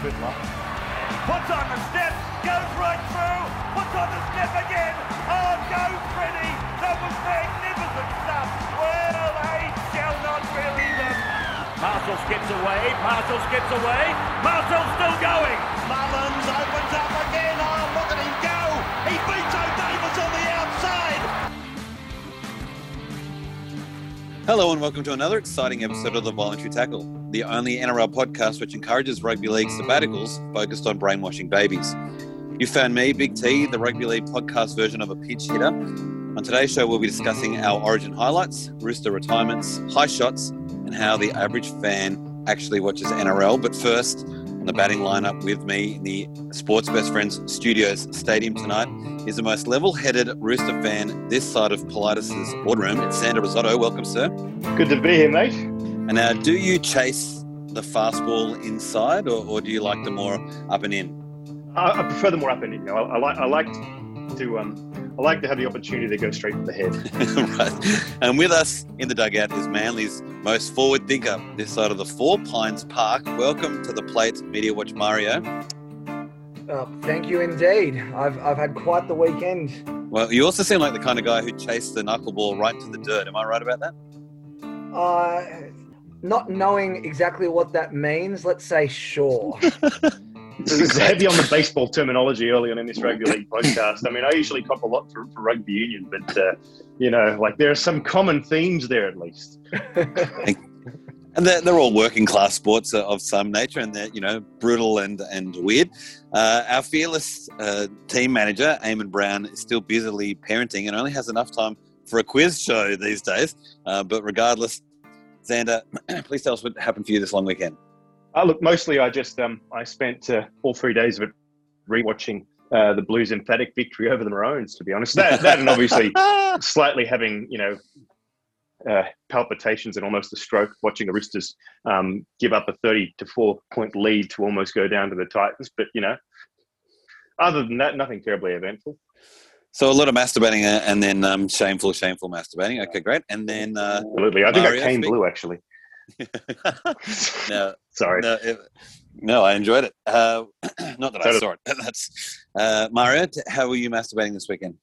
Fittler. Puts on the step, goes right through, puts on the step again. Oh, go Freddie! That was magnificent stuff. Well, they shall not believe them. Marshall skips away, Marshall skips away, Marshall's still going. Mullins opens up again. Oh, look at him go. He beats O'Davis on the outside. Hello and welcome to another exciting episode of the Voluntary Tackle, the only NRL podcast which encourages rugby league sabbaticals focused on brainwashing babies. You found me, Big T, the rugby league podcast version of a pitch hitter. On today's show, we'll be discussing our origin highlights, rooster retirements, high shots, and how the average fan actually watches NRL. But first, on the batting lineup with me in the Sports Best Friends Studios Stadium tonight is the most level-headed Rooster fan this side of Politis's boardroom. It's Xander Risotto. Welcome, sir. Good to be here, mate. And now, do you chase the fastball inside, or, or do you like the more up and in? I, I prefer the more up and in. You know, I, I like I like to um I like to have the opportunity to go straight for the head. right. And with us in the dugout is Manly's most forward thinker this side of the Four Pines Park. Welcome to the plate, Media Watch Mario. Uh, thank you indeed. I've, I've had quite the weekend. Well, you also seem like the kind of guy who chased the knuckleball right to the dirt. Am I right about that? Uh, not knowing exactly what that means, let's say sure. It's heavy on the baseball terminology early on in this rugby league podcast. I mean, I usually cop a lot for, for rugby union, but uh, you know, like there are some common themes there at least. And they're, they're all working class sports of some nature, and they're you know brutal and and weird. Uh, our fearless uh, team manager, Eamon Brown, is still busily parenting and only has enough time for a quiz show these days. Uh, but regardless, Xander, please tell us what happened for you this long weekend. Uh, look, mostly I just um, I spent uh, all three days of it rewatching uh, the Blues' emphatic victory over the Maroons. To be honest, that, that and obviously slightly having you know uh, palpitations and almost a stroke watching the Roosters um, give up a thirty to four point lead to almost go down to the Titans. But you know, other than that, nothing terribly eventful. So a lot of masturbating uh, and then um, shameful, shameful masturbating. Okay, great. And then uh, Absolutely, I think Mario, I came speak- blue actually. no, Sorry. no, it, no, I enjoyed it. Uh, not that I So did- saw it. That's uh, Mario. How were you masturbating this weekend?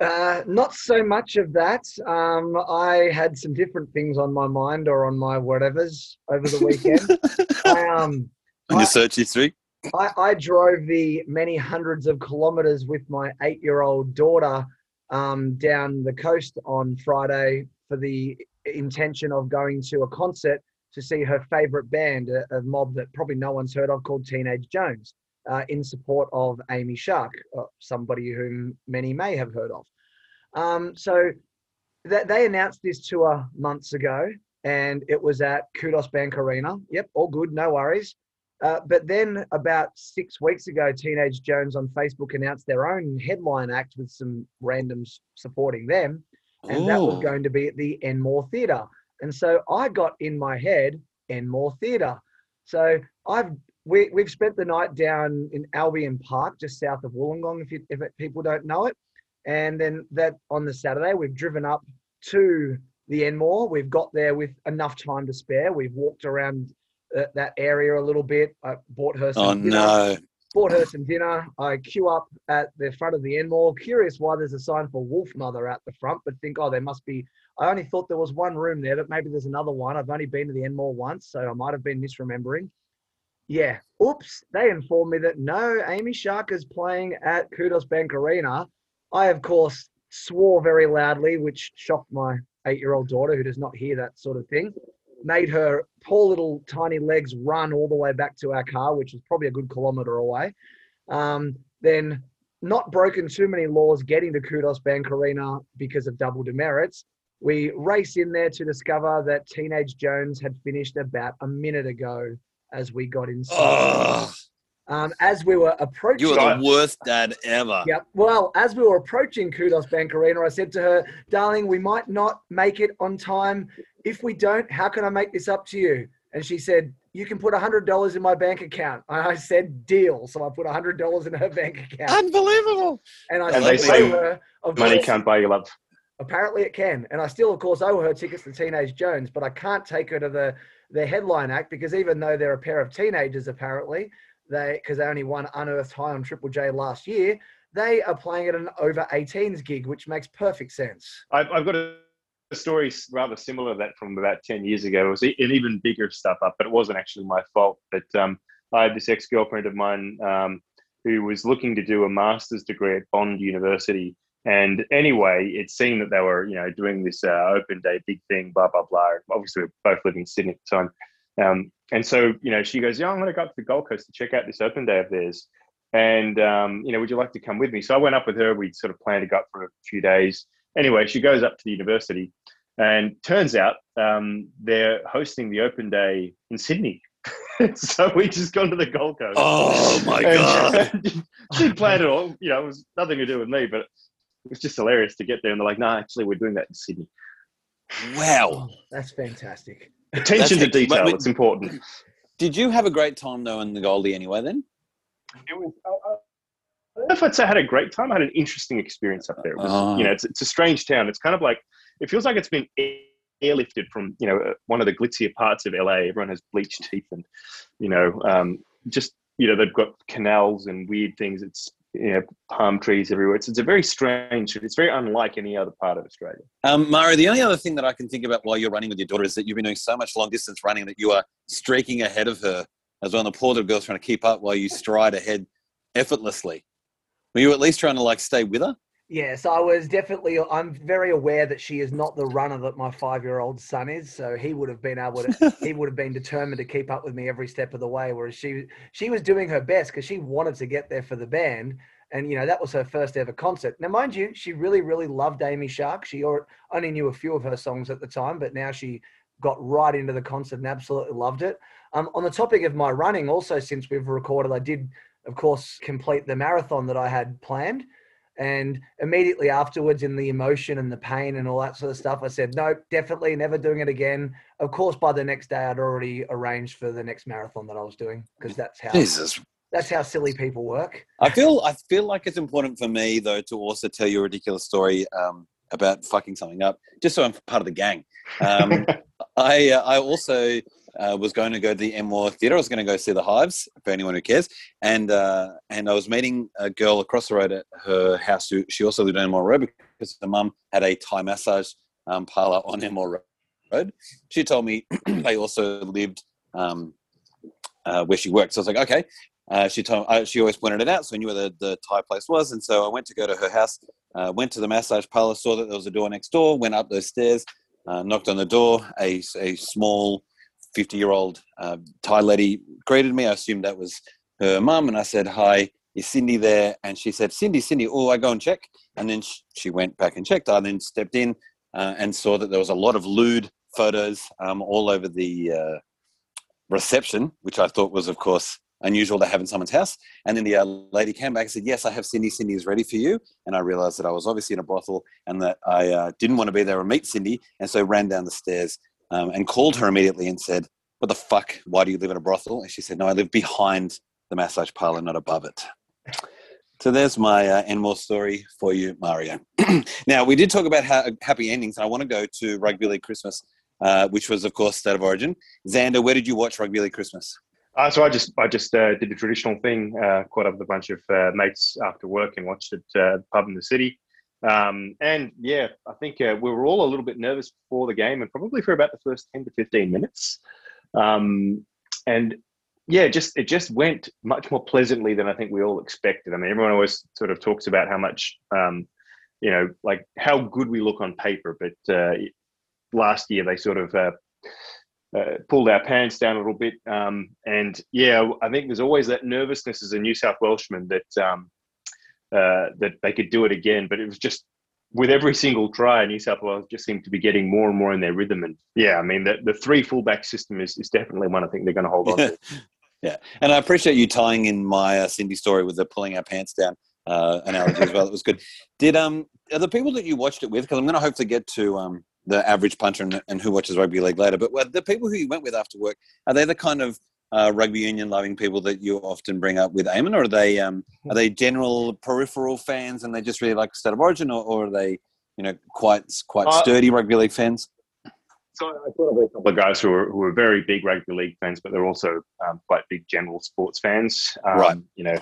Uh, not so much of that. Um, I had some different things on my mind or on my whatevers over the weekend. I, um, On your I- search history? I, I drove the many hundreds of kilometres with my eight-year-old daughter um, down the coast on Friday for the intention of going to a concert to see her favourite band, a, a mob that probably no one's heard of called Teenage Joans, uh, in support of Amy Shark, uh, somebody whom many may have heard of. Um, so th- they announced this tour months ago, and it was at Qudos Bank Arena. Yep, all good, no worries. Uh, but then about six weeks ago, Teenage Joans on Facebook announced their own headline act with some randoms supporting them, and that was going to be at the Enmore Theatre. And so I got in my head Enmore Theatre. So I've we, we've spent the night down in Albion Park, just south of Wollongong, if, you, if it, people don't know it. And then that on the Saturday, we've driven up to the Enmore. We've got there with enough time to spare. We've walked around uh, that area a little bit. I bought her some Oh dinner no! bought her some dinner. I queue up at the front of the Enmore, curious why there's a sign for Wolfmother out the front, but think, oh, there must be. I only thought there was one room there, but maybe there's another one. I've only been to the Enmore once, so I might have been misremembering. Yeah, oops, they informed me that no, Amy Shark is playing at Qudos Bank Arena. I, of course, swore very loudly, which shocked my eight year old daughter who does not hear that sort of thing. Made her poor little tiny legs run all the way back to our car, which was probably a good kilometre away. Um, then, not broken too many laws getting to Qudos Bank Arena because of double demerits. We race in there to discover that Teenage Joans had finished about a minute ago as we got inside. Um, as we were approaching, you are the worst dad ever. Yep. Well, as we were approaching Qudos Bank Arena, I said to her, "Darling, we might not make it on time. If we don't, how can I make this up to you?" And she said, "You can put hundred dollars in my bank account." And I said, "Deal." So I put hundred dollars in her bank account, Unbelievable. and I And they say her. Money course, can't buy you love. Apparently, it can, and I still, of course, owe her tickets to Teenage Joans, but I can't take her to the the headline act because even though they're a pair of teenagers, apparently they because they only won Unearthed High on Triple J last year. They are playing at an over 18s gig, which makes perfect sense. I've, I've got a, a story rather similar to that from about 10 years ago. It was an even bigger stuff up, but it wasn't actually my fault. But um, I had this ex girlfriend of mine um, who was looking to do a master's degree at Bond University. And anyway, it seemed that they were, you know, doing this uh, open day big thing, blah blah blah. Obviously, we we're both living in Sydney at the time, um, and so you know, she goes, "Yeah, I'm going to go up to the Gold Coast to check out this open day of theirs." And um, you know, would you like to come with me? So I went up with her. We sort of planned to go up for a few days. Anyway, she goes up to the university, and turns out um, they're hosting the open day in Sydney. so we just gone to the Gold Coast. Oh my And god! she planned it all. You know, it was nothing to do with me, but it was just hilarious to get there. And they're like, "No, actually, we're doing that in Sydney." Wow. That's fantastic. Attention to That's- but- detail. but- it's important. Did you have a great time though in the Goldie anyway? Then. It was. I don't know if I'd say I had a great time. I had an interesting experience up there. It was, Oh. You know, it's, it's a strange town. It's kind of like it feels like it's been airlifted from you know uh, one of the glitzier parts of LA. Everyone has bleached teeth and you know um, just you know they've got canals and weird things. It's you know palm trees everywhere. It's, it's a very strange. It's very unlike any other part of Australia. Um, Mario, the only other thing that I can think about while you're running with your daughter is that you've been doing so much long distance running that you are streaking ahead of her as well. And the poor little girl's trying to keep up while you stride ahead effortlessly. Were you at least trying to like stay with her? Yes, I was definitely. I'm very aware that she is not the runner that my five-year-old son is. So he would have been able to. he would have been determined to keep up with me every step of the way. Whereas she, she was doing her best because she wanted to get there for the band, and you know that was her first ever concert. Now, mind you, she really, really loved Amy Shark. She only knew a few of her songs at the time, but now she got right into the concert and absolutely loved it. Um, on the topic of my running, also since we've recorded, I did, of course, complete the marathon that I had planned. And immediately afterwards, in the emotion and the pain and all that sort of stuff, I said, nope, definitely never doing it again. Of course, by the next day, I'd already arranged for the next marathon that I was doing because that's how Jesus. that's how silly people work. I feel I feel like it's important for me though to also tell you a ridiculous story um, about fucking something up, just so I'm part of the gang. Um, I uh, I also uh, was going to go to the Enmore Theatre. I was going to go see the Hives for anyone who cares, and uh, and I was meeting a girl across the road at her house. Who she also lived on Enmore Road because her mum had a Thai massage um, parlor on Enmore Road. She told me they also lived um, uh, where she worked. So I was like, okay. Uh, she told uh, she always pointed it out, so I knew where the, the Thai place was. And so I went to go to her house, uh, went to the massage parlor, saw that there was a door next door, went up those stairs, knocked on the door. A, a small 50 year old uh, Thai lady greeted me. I assumed that was her mum. And I said, Hi, is Cindy there? And she said, Cindy, Cindy, oh, I go and check. And then she went back and checked. I then stepped in uh, and saw that there was a lot of lewd photos um, all over the uh, reception, which I thought was, of course, unusual to have in someone's house. And then the uh, lady came back and said, Yes, I have Cindy. Cindy is ready for you. And I realized that I was obviously in a brothel and that I uh, didn't want to be there and meet Cindy. And so ran down the stairs um, and called her immediately and said, What the fuck? Why do you live in a brothel? And she said, No, I live behind the massage parlor, not above it. So there's my uh, Enmore story for you, Mario. now, we did talk about ha- happy endings, and I want to go to Rugby League Christmas, uh, which was, of course, State of Origin. Xander, where did you watch Rugby League Christmas? Uh, so I just I just uh, did the traditional thing, uh, caught up with a bunch of uh, mates after work and watched it uh, at the pub in the city. Um, and yeah, I think uh, we were all a little bit nervous before the game, and probably for about the first ten to fifteen minutes. Um, and yeah, just it just went much more pleasantly than I think we all expected. I mean, everyone always sort of talks about how much um, you know, like how good we look on paper, but uh, last year they sort of uh, uh, pulled our pants down a little bit. Um, and yeah, I think there's always that nervousness as a New South Welshman that um, uh, that they could do it again. But it was just with every single try, New South Wales just seemed to be getting more and more in their rhythm. And yeah, I mean, the, the three fullback system is, is definitely one I think they're going to hold on to. Yeah, and I appreciate you tying in my uh, Cindy story with the pulling our pants down uh, analogy as well. It was good. Did um are the people that you watched it with? Because I'm going to hopefully get to um the average punter and, and who watches rugby league later. But the people who you went with after work are they the kind of uh, rugby union loving people that you often bring up with Eamon, or are they um are they general peripheral fans and they just really like State of Origin, or, or are they you know quite quite Uh, sturdy rugby league fans? So I thought of a couple of guys who are who are very big rugby league fans, but they're also um, quite big general sports fans. Um, Right. You know,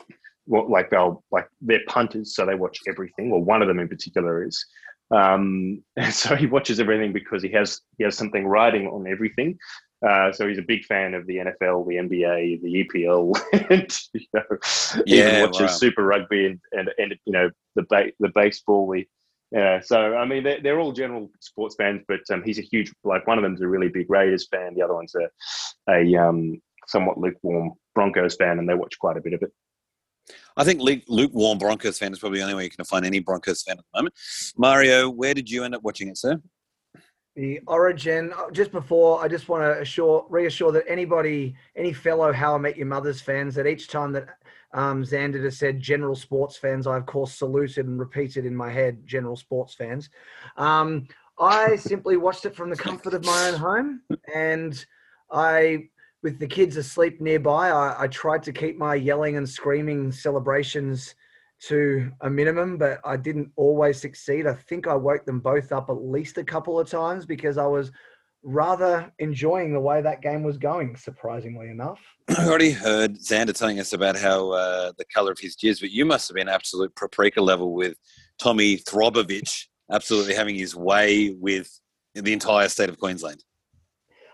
like they'll like they're punters, so they watch everything. Well, one of them in particular is. Um, so he watches everything because he has he has something riding on everything. Uh, so he's a big fan of the NFL, the NBA, the EPL, and you know, Yeah, even watches wow. Super Rugby and, and and you know the ba- the baseball. The yeah, so I mean they're, they're all general sports fans, but um, he's a huge like one of them's a really big Raiders fan, the other one's a a um, somewhat lukewarm Broncos fan, and they watch quite a bit of it. I think lukewarm Broncos fan is probably the only way you can find any Broncos fan at the moment. Mario, where did you end up watching it, sir? The origin. uh, Just before, I just want to assure, reassure that anybody, any fellow How I Met Your Mother's fans, that each time that um, Xander has said general sports fans, I of course saluted and repeated in my head general sports fans. Um, I simply watched it from the comfort of my own home, and I, with the kids asleep nearby, I, I tried to keep my yelling and screaming celebrations to a minimum, but I didn't always succeed. I think I woke them both up at least a couple of times because I was rather enjoying the way that game was going, surprisingly enough. I already heard Xander telling us about how uh, the color of his jizz, but you must have been absolute paprika level with Tommy Throbovich absolutely having his way with the entire state of Queensland.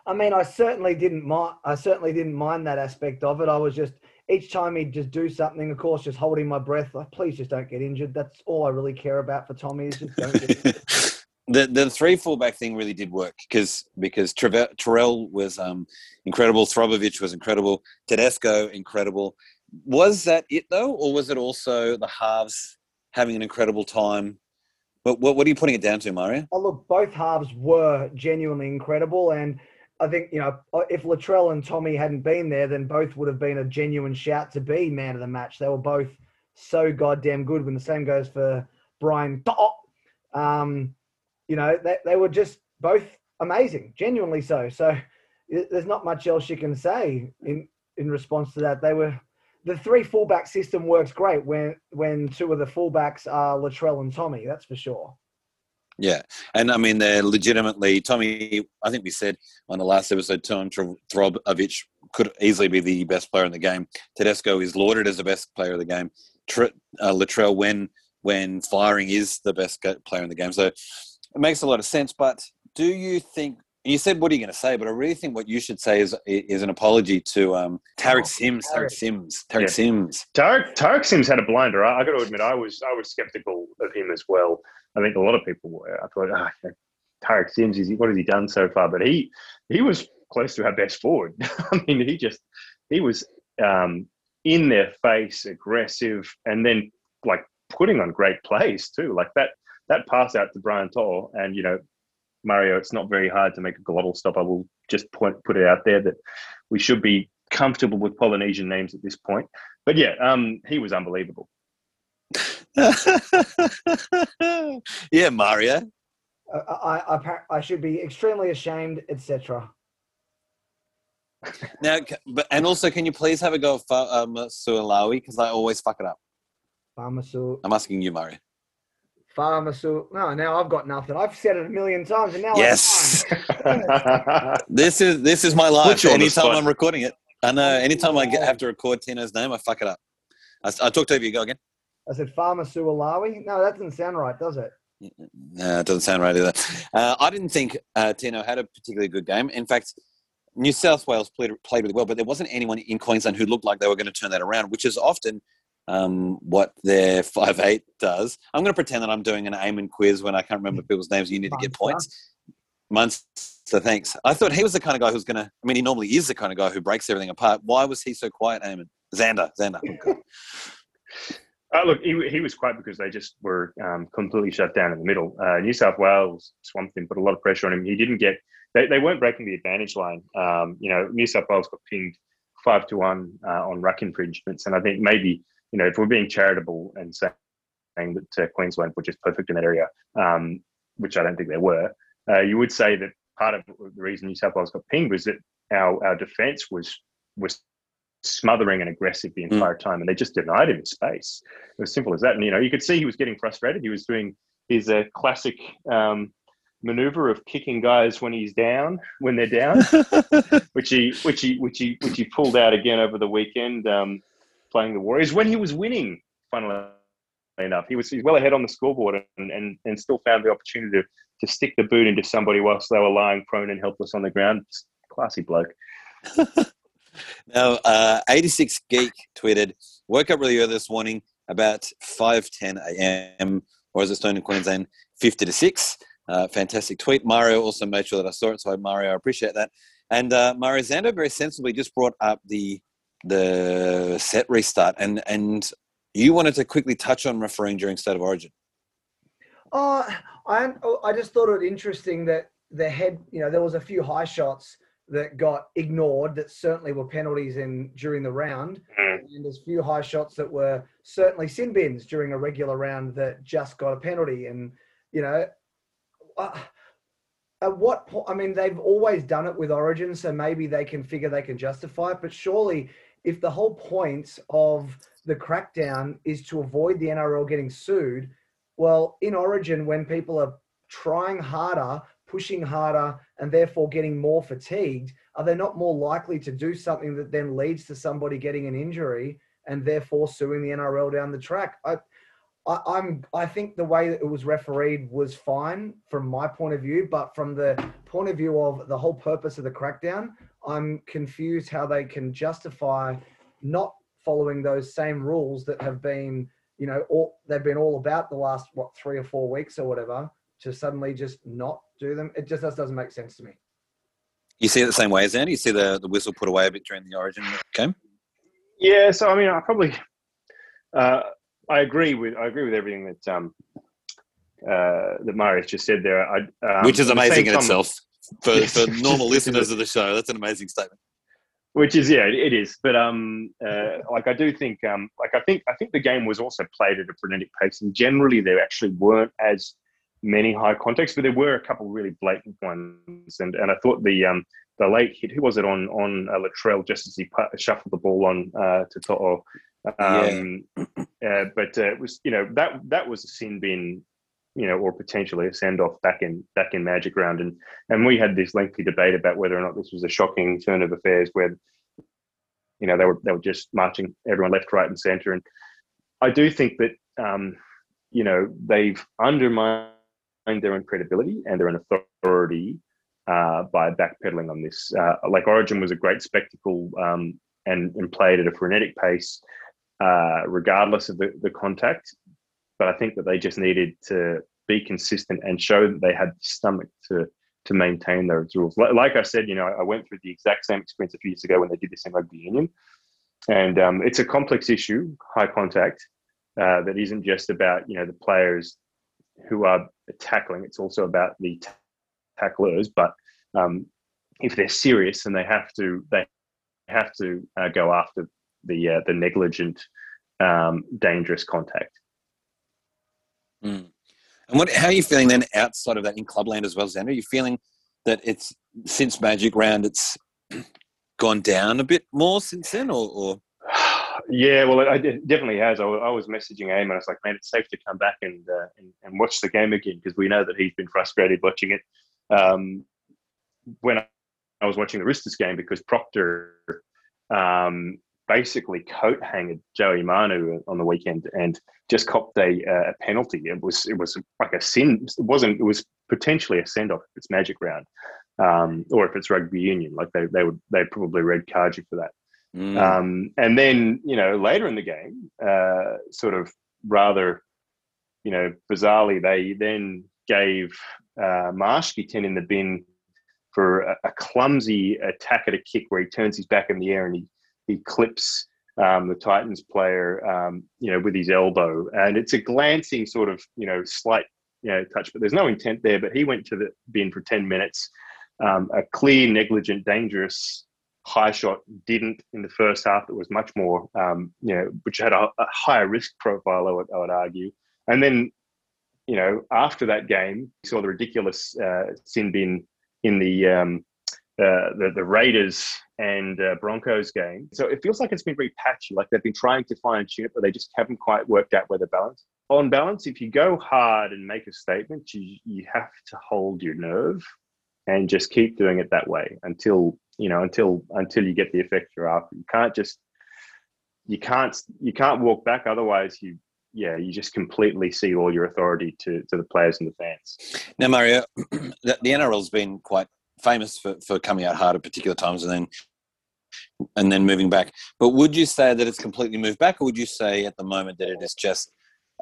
I mean, I certainly didn't mind. I certainly didn't mind that aspect of it. I was just each time he'd just do something, of course, just holding my breath. Like, please, just don't get injured. That's all I really care about for Tommy is just don't get injured. the the three fullback thing really did work because because Latrell was um, incredible, Throbovich was incredible, Tedesco incredible. Was that it though, or was it also the halves having an incredible time? But what what are you putting it down to, Mario? Oh, look, both halves were genuinely incredible, and I think you know if Latrell and Tommy hadn't been there, then both would have been a genuine shout to be man of the match. They were both so goddamn good. When the same goes for Brian, um, you know they, they were just both amazing, genuinely so. So there's not much else you can say in in response to that. They were the three fullback system works great when when two of the fullbacks are Latrell and Tommy. That's for sure. Yeah, and I mean they're legitimately Tommy. I think we said on the last episode, Tom Thr- Throbovich could easily be the best player in the game. Tedesco is lauded as the best player of the game. Tr- uh, Latrell, when when firing, is the best player in the game. So it makes a lot of sense. But do you think? You said what are you going to say? But I really think what you should say is is an apology to um, Tariq Oh, Sims. Tariq Tariq. Sims. Tariq Yeah. Sims. Tariq, Tariq Sims had a blinder. I, I got to admit, I was I was skeptical of him as well. I think a lot of people were. I thought, ah, know, Tariq Sims, is he, what has he done so far? But he he was close to our best forward. I mean, he just he was um, in their face, aggressive, and then like putting on great plays too. Like that that pass out to Brian Toll, and you know. Mario, it's not very hard to make a glottal stop. I will just point, put it out there that we should be comfortable with Polynesian names at this point. But yeah, um, he was unbelievable. yeah, Mario. I, I, I, I should be extremely ashamed, etc. Now, but and also, can you please have a go at Fa- um, Sualawi because I always fuck it up. Pharmaceutical. I'm asking you, Mario. Pharmaceutical. No, now I've got nothing. I've said it a million times, and now Yes. I'm. This is this is my life. Put you Anytime. I'm recording it, I know. Anytime I get, have to record Tino's name, I fuck it up. I talked over you. Go again. I said Farmer Pharmaceutical. No, that doesn't sound right, does it? No, it doesn't sound right either. Uh, I didn't think uh, Tino had a particularly good game. In fact, New South Wales played, played really well, but there wasn't anyone in Queensland who looked like they were going to turn that around, which is often um, what their five eight does. I'm going to pretend that I'm doing an Eamon quiz when I can't remember people's names. You need to get points. Munster, thanks. I thought he was the kind of guy who's going to. I mean, he normally is the kind of guy who breaks everything apart. Why was he so quiet, Eamon? Xander, Xander. Oh. Uh, look, he, he was quiet because they just were um, completely shut down in the middle. Uh, New South Wales swamped him, put a lot of pressure on him. He didn't get, they, they weren't breaking the advantage line. Um, you know, New South Wales got pinged five to one uh, on ruck infringements. And I think maybe, you know, if we're being charitable and saying that uh, Queensland were just perfect in that area, um, which I don't think they were, uh, you would say that part of the reason New South Wales got pinged was that our, our defence was was smothering and aggressive the entire time, and they just denied him space. It was simple as that. And you know, you could see he was getting frustrated. He was doing his uh, classic um, maneuver of kicking guys when he's down, when they're down, which he which he which he which he pulled out again over the weekend, um, playing the Warriors when he was winning. Funnily enough, he was he's well ahead on the scoreboard and and, and still found the opportunity to, to stick the boot into somebody whilst they were lying prone and helpless on the ground. Classy bloke. now, uh, 86 Geek tweeted, woke up really early this morning, about 5.10 a.m., or as it's known in Queensland, 50 to 6. Uh, fantastic tweet. Mario also made sure that I saw it, so Mario, I appreciate that. And uh, Mario Zando very sensibly just brought up the the set restart, and and you wanted to quickly touch on refereeing during State of Origin. Oh, I I just thought it interesting that the head, you know, there was a few high shots that got ignored that certainly were penalties in during the round, mm. and there's few high shots that were certainly sin bins during a regular round that just got a penalty. And you know, uh, at what point? I mean, they've always done it with Origin, so maybe they can figure they can justify it. But surely, if the whole point of the crackdown is to avoid the NRL getting sued, well, in Origin, when people are trying harder pushing harder and therefore getting more fatigued, are they not more likely to do something that then leads to somebody getting an injury and therefore suing the NRL down the track? I, I, am I think the way that it was refereed was fine from my point of view, but from the point of view of the whole purpose of the crackdown, I'm confused how they can justify not following those same rules that have been, you know, all, they've been all about the last what three or four weeks or whatever to suddenly just not do them. It just doesn't make sense to me. You see it the same way as Andy? You see the, the whistle put away a bit during the Origin game? Yeah, so I mean, I probably uh, I agree with I agree with everything that um, uh, that Marius just said there. I, um, Which is amazing in time, itself for, yes, for normal listeners of the show. That's an amazing statement. Which is yeah, it is. But um, uh, like I do think um, like I think I think the game was also played at a frenetic pace, and generally there actually weren't as many high contexts, but there were a couple really blatant ones. And and I thought the um the late hit, who was it on on uh, Latrell just as he put, shuffled the ball on uh, to To'o. Um, yeah. uh, but uh, it was you know that that was a sin bin, you know, or potentially a send off back in back in Magic Round, and and we had this lengthy debate about whether or not this was a shocking turn of affairs where, you know, they were they were just marching everyone left, right, and centre, and I do think that um, you know they've undermined their own credibility and their own authority uh, by backpedaling on this. Uh, like Origin was a great spectacle um, and, and played at a frenetic pace, uh, regardless of the, the contact. But I think that they just needed to be consistent and show that they had the stomach to to maintain those rules. Like, I said, you know, I went through the exact same experience a few years ago when they did this in rugby union, and um, it's a complex issue, high contact, uh, that isn't just about you know the players who are tackling. It's also about the t- tacklers. But um, if they're serious and they have to, they have to uh, go after the uh, the negligent, um, dangerous contact. Mm. And what? How are you feeling then outside of that in clubland as well, Xander? Are you feeling that it's since Magic Round, it's gone down a bit more since then, or, or? Yeah, well, it, definitely has. I, was messaging Eamon I was like, man, it's safe to come back and uh, and, and, watch the game again because we know that he's been frustrated watching it. Um, when I was watching the Roosters game because Proctor um, basically coat hanged Joey Manu on the weekend and just copped a, a, penalty. It was it was like a sin. It wasn't. It was potentially a send off it's Magic Round, um, or if it's rugby union. Like they they would they probably red card you for that. Mm. Um, and then, you know, later in the game, uh, sort of rather, you know, bizarrely, they then gave uh, Marshke 10 in the bin for a, a, clumsy attack at a kick where he turns his back in the air and he, he clips um, the Titans player, um, you know, with his elbow. And it's a glancing sort of, you know, slight, you know, touch, but there's no intent there. But he went to the bin for 10 minutes. Um, a clear, negligent, dangerous high shot didn't in the first half. It was much more, um, you know, which had a, a higher risk profile, I would, I would, argue. And then, you know, after that game, we saw the ridiculous uh, sin bin in the, um, uh, the, the Raiders and uh, Broncos game. So it feels like it's been very patchy. Like they've been trying to fine tune it, but they just haven't quite worked out where the balance. On balance, if you go hard and make a statement, you you have to hold your nerve and just keep doing it that way until you know until until you get the effect you're after. You can't just you can't you can't walk back. Otherwise, you yeah, you just completely see all your authority to to the players and the fans. Now, Mario, the, the NRL's been quite famous for, for coming out hard at particular times and then and then moving back. But would you say that it's completely moved back, or would you say at the moment that it is just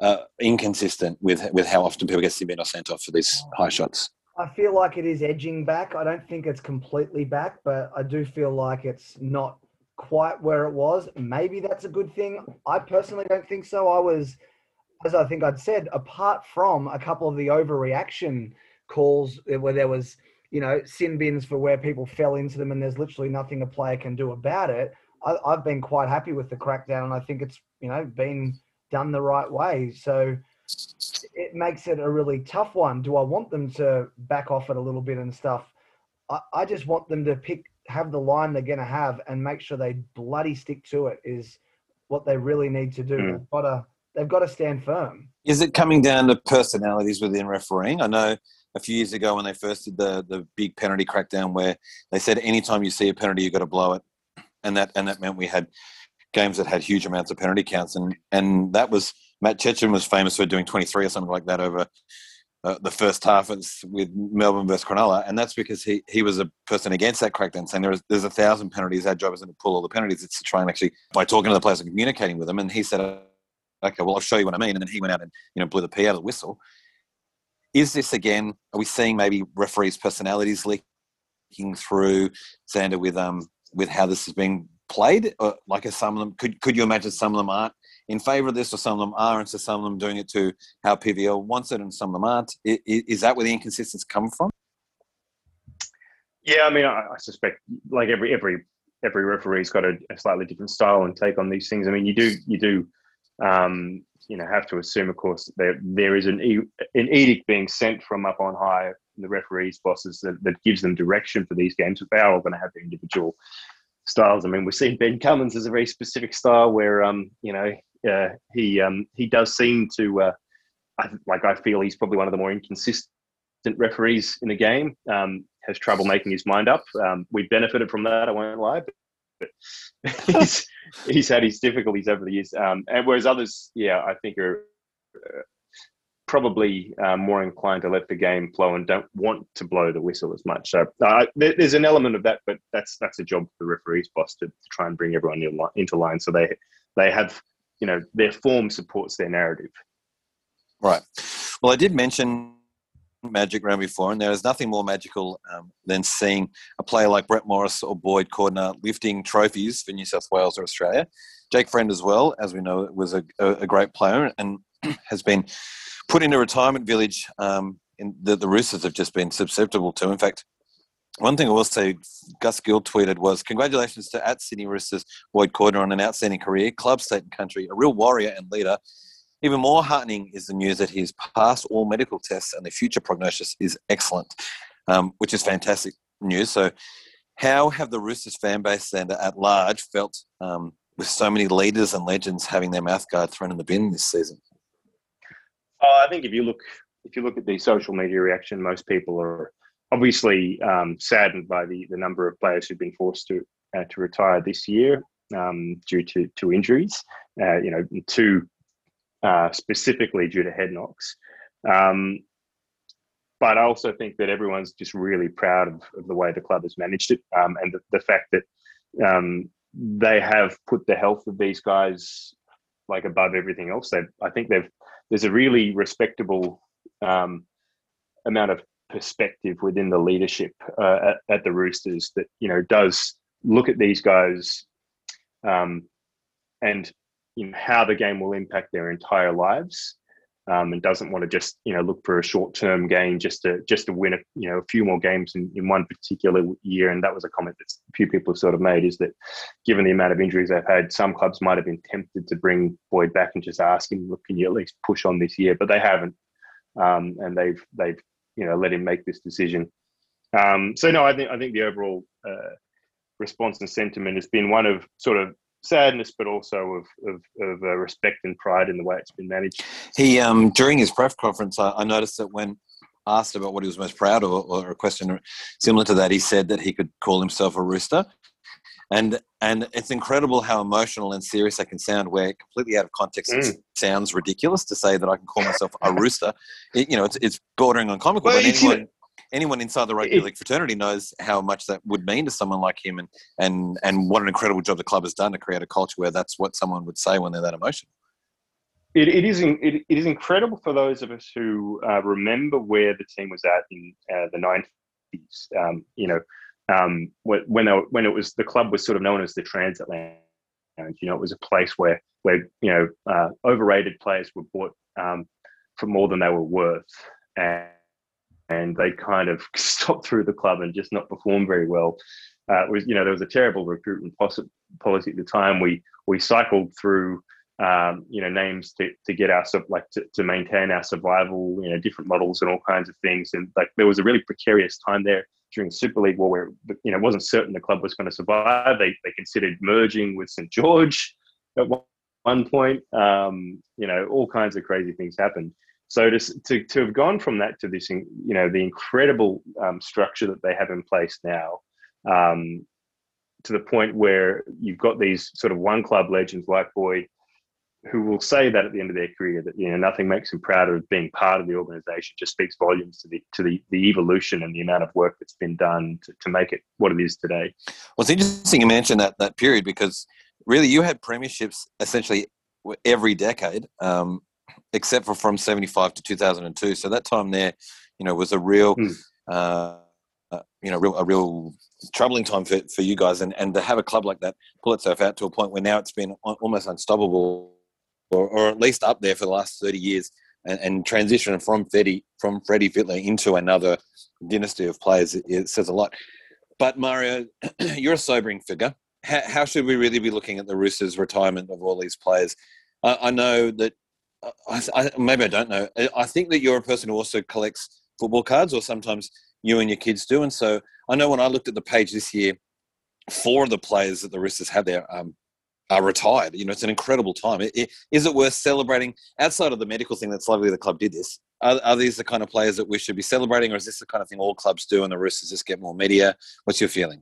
uh, inconsistent with with how often people get or sent off for these high shots? I feel like it is edging back. I don't think it's completely back, but I do feel like it's not quite where it was. Maybe that's a good thing. I personally don't think so. I was, as I think I'd said, apart from a couple of the overreaction calls eh, where there was, you know, sin bins for where people fell into them and there's literally nothing a player can do about it. I, I've been quite happy with the crackdown and I think it's, you know, been done the right way. So it makes it a really tough one. Do I want them to back off it a little bit and stuff? I, I just want them to pick have the line they're going to have and make sure they bloody stick to it is what they really need to do. Mm. They've got to they've got to stand firm. Is it coming down to personalities within refereeing? I know a few years ago when they first did the the big penalty crackdown where they said anytime you see a penalty you've got to blow it, and that and that meant we had games that had huge amounts of penalty counts and and that was Matt Cecchin was famous for doing 23 or something like that over uh, the first half with Melbourne versus Cronulla, and that's because he, he was a person against that crackdown, saying there is, there's a thousand penalties. Our job isn't to pull all the penalties; it's to try and actually by talking to the players and communicating with them. And he said, "Okay, well, I'll show you what I mean." And then he went out and you know blew the pee out of the whistle. Is this again? Are we seeing maybe referees' personalities leaking through Xander with um with how this is being played? Or like, some of them could could you imagine some of them aren't in favour of this, or some of them are, and so some of them doing it to how PVL wants it, and some of them aren't. Is, that where the inconsistencies come from? Yeah, I mean, I, I suspect like every every every referee's got a, a, slightly different style and take on these things. I mean, you do you do um, you know have to assume, of course, there there is an an edict being sent from up on high, the referees' bosses that, that gives them direction for these games. But they are all going to have their individual styles. I mean, we've seen Ben Cummins as a very specific style where um, you know uh, he um, he does seem to uh, I, like I feel he's probably one of the more inconsistent referees in the game. Um, has trouble making his mind up. Um, we benefited from that. I won't lie, but, he's he's had his difficulties over the years. Um, and whereas others, yeah, I think are. Probably uh, more inclined to let the game flow and don't want to blow the whistle as much. So uh, there's an element of that, but that's that's a job for the referees boss to, to try and bring everyone into line so they they have you know their form supports their narrative. Right. Well, I did mention magic round before, and there is nothing more magical um, than seeing a player like Brett Morris or Boyd Cordner lifting trophies for New South Wales or Australia. Jake Friend as well, as we know, was a, a great player and has been put in a retirement village. Um, in the, Roosters have just been susceptible to. In fact, one thing I will say, Gus Gould tweeted was, "Congratulations to at Sydney Roosters Boyd Cordner on an outstanding career, club, state, and country, a real warrior and leader." Even more heartening is the news that he's passed all medical tests and the future prognosis is excellent, um, which is fantastic news. So, how have the Roosters fan base and at large felt um, with so many leaders and legends having their mouth guard thrown in the bin this season? Oh, I think if you look if you look at the social media reaction, most people are obviously um, saddened by the, the number of players who've been forced to uh, to retire this year um, due to to injuries. Uh, you know, two uh, specifically due to head knocks. Um, but I also think that everyone's just really proud of, of the way the club has managed it um, and the, the, fact that um, they have put the health of these guys like above everything else. They, I think they've there's a really respectable um, amount of perspective within the leadership uh, at, at, the Roosters that you know does look at these guys um, and you know, how the game will impact their entire lives, um, and doesn't want to just you know look for a short term gain just to just to win a you know a few more games in, in one particular year. And that was a comment that a few people have sort of made is that given the amount of injuries they've had, some clubs might have been tempted to bring Boyd back and just ask him, look, can you at least push on this year? But they haven't, um, and they've they've you know let him make this decision. Um, so no, I think I think the overall uh, response and sentiment has been one of sort of sadness, but also of of, of uh, respect and pride in the way it's been managed. He um, during his press conference, I, I, noticed that when asked about what he was most proud of, or a question similar to that, he said that he could call himself a rooster. And and it's incredible how emotional and serious that can sound. Where completely out of context, mm. it sounds ridiculous to say that I can call myself a rooster. It, you know, it's, it's bordering on comical. Well, anyone, inside the rugby league fraternity knows how much that would mean to someone like him, and and and what an incredible job the club has done to create a culture where that's what someone would say when they're that emotional. It, it is it, it is incredible for those of us who uh, remember where the team was at in uh, the nineties. Um, you know, um, when they, when it was the club was sort of known as the transatlantic. You know, it was a place where where you know uh, overrated players were bought um, for more than they were worth, and and they kind of stopped through the club and just not performed very well. Uh, was you know there was a terrible recruitment policy at the time. We we cycled through um, you know names to, to get our like to, to maintain our survival. You know different models and all kinds of things. And like there was a really precarious time there during Super League War where you know it wasn't certain the club was going to survive. They they considered merging with St George at one, one point. Um, you know all kinds of crazy things happened. So to, to, to have gone from that to this, you know, the incredible um, structure that they have in place now, um, to the point where you've got these sort of one club legends like Boyd, who will say that at the end of their career that you know nothing makes them prouder of being part of the organisation. Just speaks volumes to the to the, the evolution and the amount of work that's been done to, to make it what it is today. Well, it's interesting you mentioned that that period because really you had premierships essentially every decade. Um, except for from 75 to 2002. So that time there, you know, was a real, mm. uh, uh, you know, real, a real troubling time for, for you guys. And, and to have a club like that pull itself out to a point where now it's been almost unstoppable or, or at least up there for the last 30 years and, and transition from Freddie, from Freddie Fittler into another dynasty of players, it, it says a lot. But Mario, you're a sobering figure. How, how, should we really be looking at the Roosters' retirement of all these players? I know that I, I, maybe I don't know. I think that you're a person who also collects football cards, or sometimes you and your kids do. And so I know when I looked at the page this year, four of the players that the Roosters have there um, are retired. You know, it's an incredible time. It, it, is it worth celebrating outside of the medical thing? That's lovely the club did this. Are, are, these the kind of players that we should be celebrating, or is this the kind of thing all clubs do, and the Roosters just get more media? What's your feeling?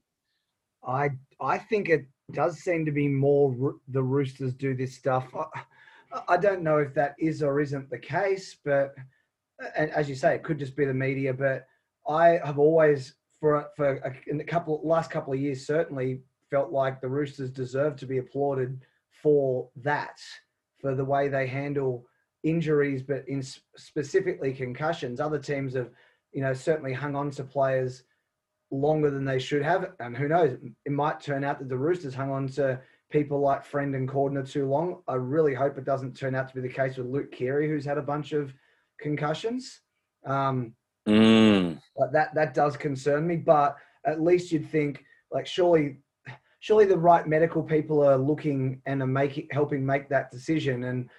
I I think it does seem to be more the Roosters do this stuff. I don't know if that is or isn't the case, but and as you say, it could just be the media. But I have always, for for a, in the couple last couple of years, certainly felt like the Roosters deserve to be applauded for that, for the way they handle injuries, but in specifically concussions. Other teams have, you know, certainly hung on to players longer than they should have, and who knows, it might turn out that the Roosters hung on to people like Friend and Cordner too long. I really hope it doesn't turn out to be the case with Luke Keary, who's had a bunch of concussions. Um, mm. But that that does concern me. But at least you'd think like surely surely the right medical people are looking and are making helping make that decision. And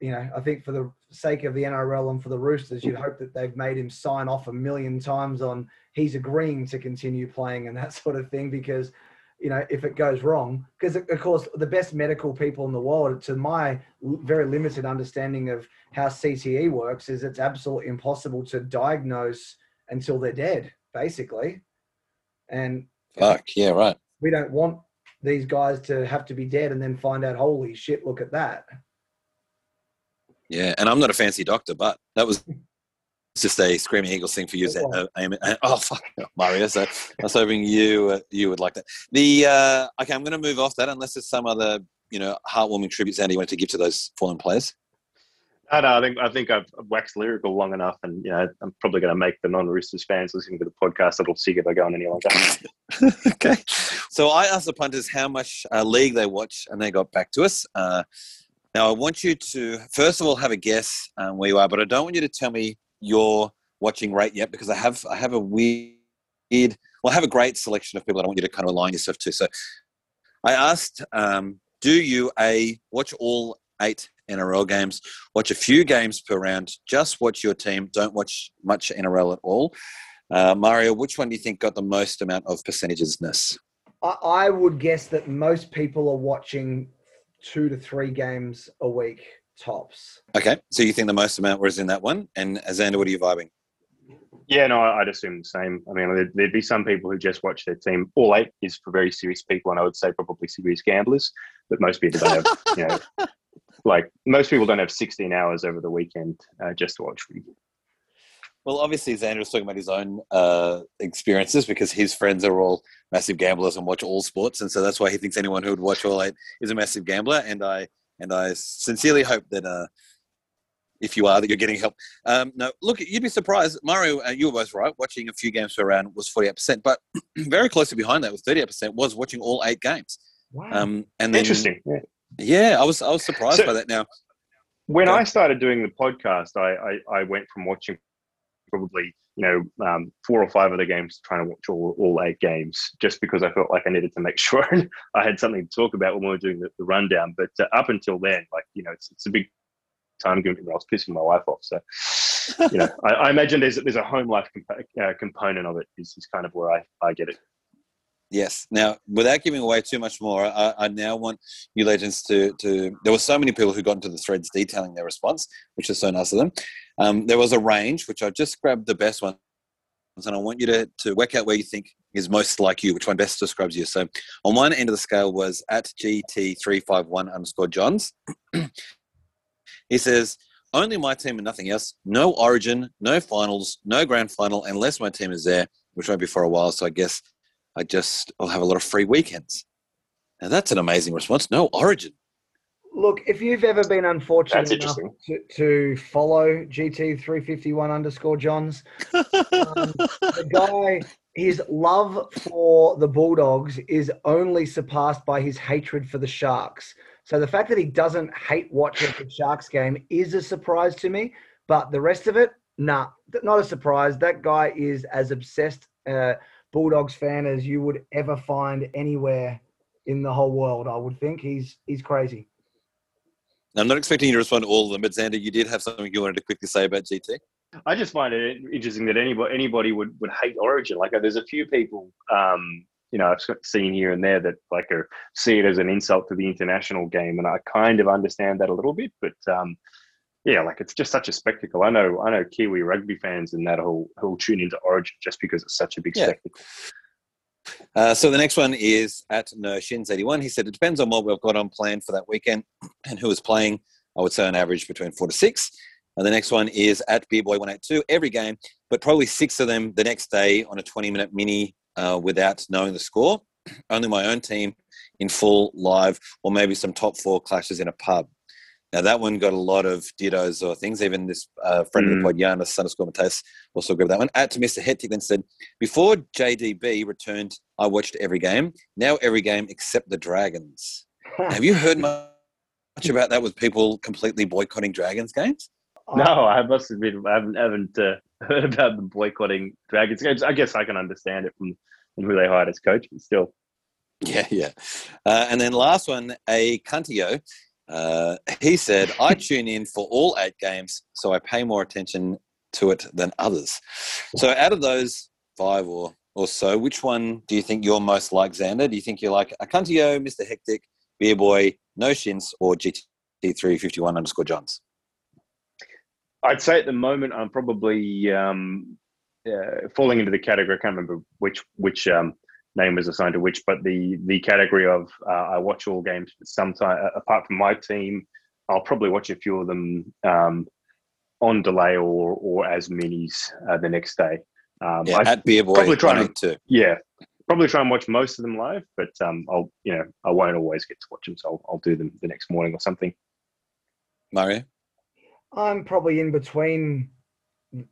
you know, I think for the sake of the NRL and for the Roosters, you'd hope that they've made him sign off a million times on he's agreeing to continue playing and that sort of thing because you know, if it goes wrong, because of course the best medical people in the world, to my very limited understanding of how CTE works, is it's absolutely impossible to diagnose until they're dead, basically. And fuck yeah, right. We don't want these guys to have to be dead and then find out, holy shit, look at that. Yeah, and I'm not a fancy doctor, but that was it's just a screaming eagles thing for you. Uh, uh, oh fuck, Mario. So I was hoping you uh, you would like that. The uh, okay, I'm going to move off that unless there's some other you know heartwarming tributes Andy wanted to give to those fallen players. No, no, I think I think I've waxed lyrical long enough, and you know I'm probably going to make the non-Roosters fans listening to the podcast a little sick if I go on any longer. okay, so I asked the punters how much uh, league they watch, and they got back to us. Uh, now I want you to first of all have a guess um, where you are, but I don't want you to tell me your watching rate yet because I have I have a weird well I have a great selection of people that I want you to kind of align yourself to. So I asked, um, do you a watch all eight NRL games, watch a few games per round, just watch your team, don't watch much NRL at all. Uh, Mario, which one do you think got the most amount of percentagesness? I, I would guess that most people are watching two to three games a week tops. Okay, so you think the most amount was in that one? And Xander, what are you vibing? Yeah, no, I- I'd assume the same. I mean, there'd, there'd be some people who just watch their team. All eight is for very serious people, and I would say probably serious gamblers. But most people don't have, you know, like most people don't have 16 hours over the weekend uh, just to watch. Well, obviously, Xander was talking about his own uh, experiences because his friends are all massive gamblers and watch all sports, and so that's why he thinks anyone who would watch all eight is a massive gambler. And I and I sincerely hope that uh, if you are, that you're getting help. Um, no, look, you'd be surprised. Mario, uh, you were both right. Watching a few games per round was 48%, but very closely behind that was 38% was watching all eight games. Wow. Um, and then, Interesting. Yeah. Yeah, I was I was surprised So- by that. Now, When Go. I started doing the podcast, I, I, I went from watching probably you know um, four or five of the games trying to watch all, all eight games just because I felt like I needed to make sure I had something to talk about when we were doing the, the rundown. But uh, up until then, like you know, it's, it's a big time commitment. I was pissing my wife off, so you know, I, I imagine there's there's a home life comp- uh, component of it. Is, is kind of where I, I get it. Yes. Now, without giving away too much more, I, I now want you legends to to. There were so many people who got into the threads detailing their response, which is so nice of them. Um, there was a range, which I just grabbed the best ones, and I want you to to work out where you think is most like you, which one best describes you. So, on one end of the scale was at gt three five one underscore Johns. he says. Only my team and nothing else. No origin, no finals, no grand final, unless my team is there, which won't be for a while. So I guess I just I'll have a lot of free weekends. Now that's an amazing response. No origin. Look, if you've ever been unfortunate enough to, to follow GT351 underscore Johns, um, the guy, his love for the Bulldogs is only surpassed by his hatred for the Sharks. So the fact that he doesn't hate watching the Sharks game is a surprise to me. But the rest of it, nah, not a surprise. That guy is as obsessed uh, Bulldogs fan as you would ever find anywhere in the whole world. I would think he's he's crazy. Now, I'm not expecting you to respond to all of them, but Xander, you did have something you wanted to quickly say about GT. I just find it interesting that anybody anybody would, would hate Origin. Like, there's a few people, um, you know, I've seen here and there that like are, see it as an insult to the international game, and I kind of understand that a little bit. But um, yeah, like it's just such a spectacle. I know, I know Kiwi rugby fans and that who'll who'll tune into Origin just because it's such a big Yeah. spectacle. Uh, so the next one is at no shins 81. He said it depends on what we've got on plan for that weekend and who is playing. I would say on average between four to six. And the next one is at beerboy182 every game, but probably six of them the next day on a 20 minute mini uh, without knowing the score. Only my own team in full live, or maybe some top four clashes in a pub. Now that one got a lot of dittos or things. Even this uh, friend of the Mm. pod, Giannis underscore Mateus, also grabbed that one. At to Mr. Hectic then said, before JDB returned, I watched every game. Now every game except the Dragons. Have you heard much about that with people completely boycotting Dragons games? No, I must admit I haven't, haven't uh, heard about the boycotting Dragons games. I guess I can understand it from, from who they hired as coach, but still. Yeah, yeah. Uh, and then last one, a Cuntio. Uh, he said, I tune in for all eight games, so I pay more attention to it than others. So out of those five or, or so, which one do you think you're most like, Xander? Do you think you're like a Cuntio, Mr. Hectic, Beer Boy, No Shins, or GT351 underscore Johns? I'd say at the moment I'm probably um, uh, falling into the category. I can't remember which which um, name was assigned to which, but the the category of uh, I watch all games. But sometime apart from my team, I'll probably watch a few of them um, on delay or or as minis uh, the next day. Um, Yeah, I at Beer Boy probably try and- 182. yeah, probably try and watch most of them live, but um, I'll you know I won't always get to watch them, so I'll, I'll do them the next morning or something. Mario? I'm probably in between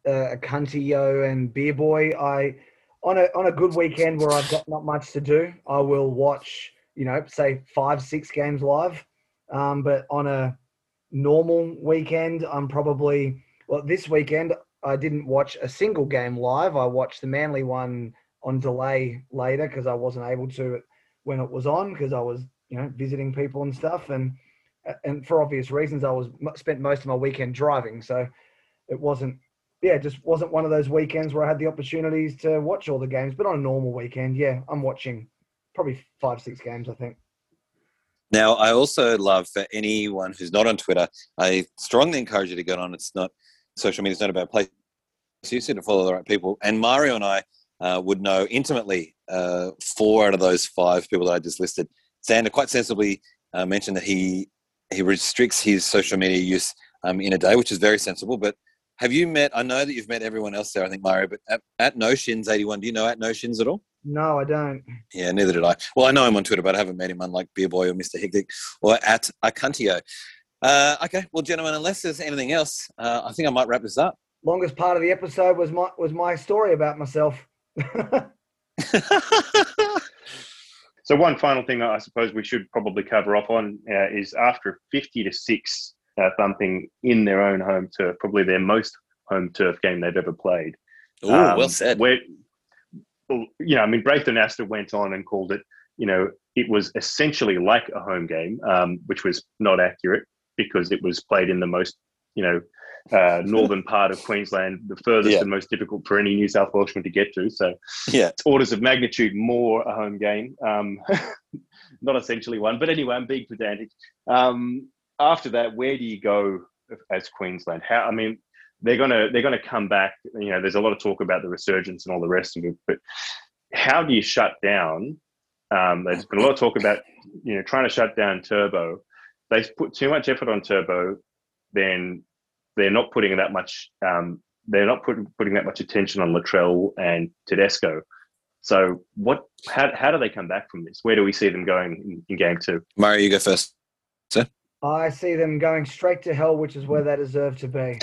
uh, a Cuntio and Beer Boy. I on a on a good weekend where I've got not much to do, I will watch you know say five six games live. Um, but on a normal weekend, I'm probably well this weekend I didn't watch a single game live. I watched the Manly one on delay later because I wasn't able to when it was on because I was you know visiting people and stuff and and for obvious reasons, I was spent most of my weekend driving, so it wasn't, yeah, just wasn't one of those weekends where I had the opportunities to watch all the games. But on a normal weekend, yeah, I'm watching probably five, six games, I think. Now, I also love for anyone who's not on Twitter, I strongly encourage you to get on. It's not social media; it's not about place. You need to follow the right people. And Mario and I uh, would know intimately uh, four out of those five people that I just listed. Xander quite sensibly uh, mentioned that he he restricts his social media use um, in a day, which is very sensible. But have you met? I know that you've met everyone else there. I think Mario, but at, at Noshins eighty one, do you know at Noshins at all? No, I don't. Yeah, neither did I. Well, I know him on Twitter, but I haven't met him, unlike Beer Boy or Mr. Hectic or at Acuntio. Uh, okay, well, gentlemen, unless there's anything else, uh, I think I might wrap this up. Longest part of the episode was my was my story about myself. So one final thing I suppose we should probably cover off on uh, is after 50 to six uh, thumping in their own home turf, probably their most home turf game they've ever played. Oh, well said. Where, well, you know, I mean, Braith Anasta went on and called it, you know, it was essentially like a home game, um, which was not accurate because it was played in the most, you know, uh, northern part of Queensland, the furthest Yeah. and most difficult for any New South Welshman to get to. So Yeah. it's orders of magnitude more a home game, um, not essentially one. But anyway, I'm being pedantic. Um, after that, where do you go as Queensland? How? I mean, they're gonna they're gonna come back. You know, there's a lot of talk about the resurgence and all the rest of it, but how do you shut down? Um, there's been a lot of talk about you know trying to shut down Turbo. They put too much effort on Turbo, then they're not putting that much. Um, they're not putting putting that much attention on Latrell and Tedesco. So what? How, how do they come back from this? Where do we see them going in, in game two? Mario, you go first. I see them going straight to hell, which is where they deserve to be.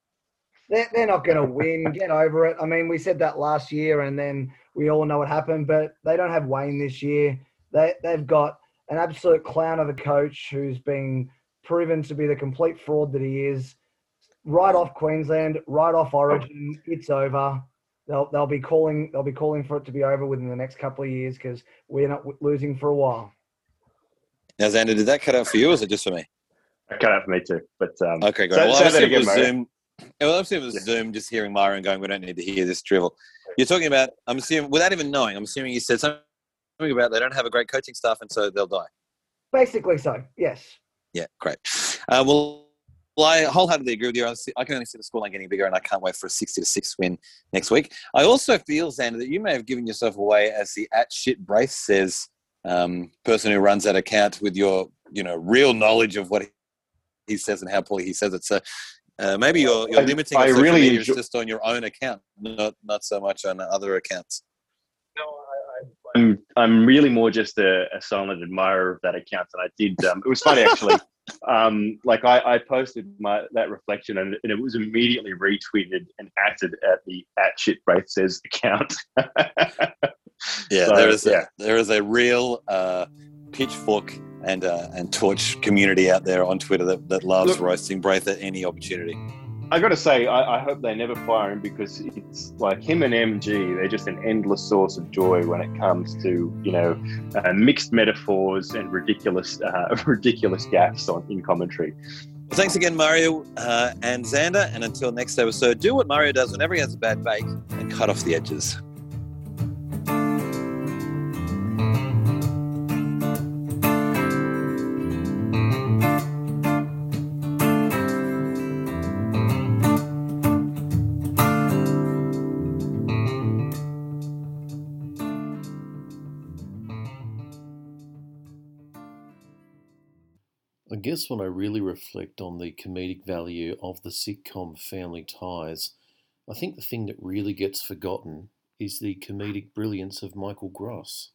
they're, they're not going to win. Get over it. I mean, we said that last year, and then we all know what happened. But they don't have Wayne this year. They they've got an absolute clown of a coach who's been proven to be the complete fraud that he is. Right off Queensland, right off Origin, it's over. They'll they'll be calling they'll be calling for it to be over within the next couple of years because we're not losing for a while. Now, Xander, did that cut out for you or is it just for me? It cut out for me too. But um, Okay, great. Say- well, say obviously that it was Mario. Zoom. Well, obviously it was Yeah. Zoom just hearing Mario and going, we don't need to hear this drivel. You're talking about, I'm assuming, without even knowing, I'm assuming you said something about they don't have a great coaching staff and so they'll die. Basically, so yes. Yeah, great. Uh, well, well, I wholeheartedly agree with you. I, I can only see the scoreline getting bigger, and I can't wait for a 60 to 6 win next week. I also feel, Xander, that you may have given yourself away as the at shit Braith says um, person who runs that account with your, you know, real knowledge of what he says and how poorly he says it. So uh, maybe you're, you're I- limiting I your social really media enjoy- just on your own account, not not so much on other accounts. No, I'm I'm really more just a, a silent admirer of that account, and I did. Um, it was funny actually. um, like I, I posted my that reflection, and, and it was immediately retweeted and acted at the at shit Braith says account. Yeah, So, there is yeah. a, there is a real uh, pitchfork and uh, and torch community out there on Twitter that, that loves Look- roasting Braith at any opportunity. I got to say, I, I hope they never fire him because it's like him and MG. They're just an endless source of joy when it comes to you know uh, mixed metaphors and ridiculous uh, ridiculous gaffes on in commentary. Well, thanks again, Mario uh, and Xander. And until next episode, do what Mario does whenever he has a bad bake and cut off the edges. Guess when I really reflect on the comedic value of the sitcom Family Ties, I think the thing that really gets forgotten is the comedic brilliance of Michael Gross.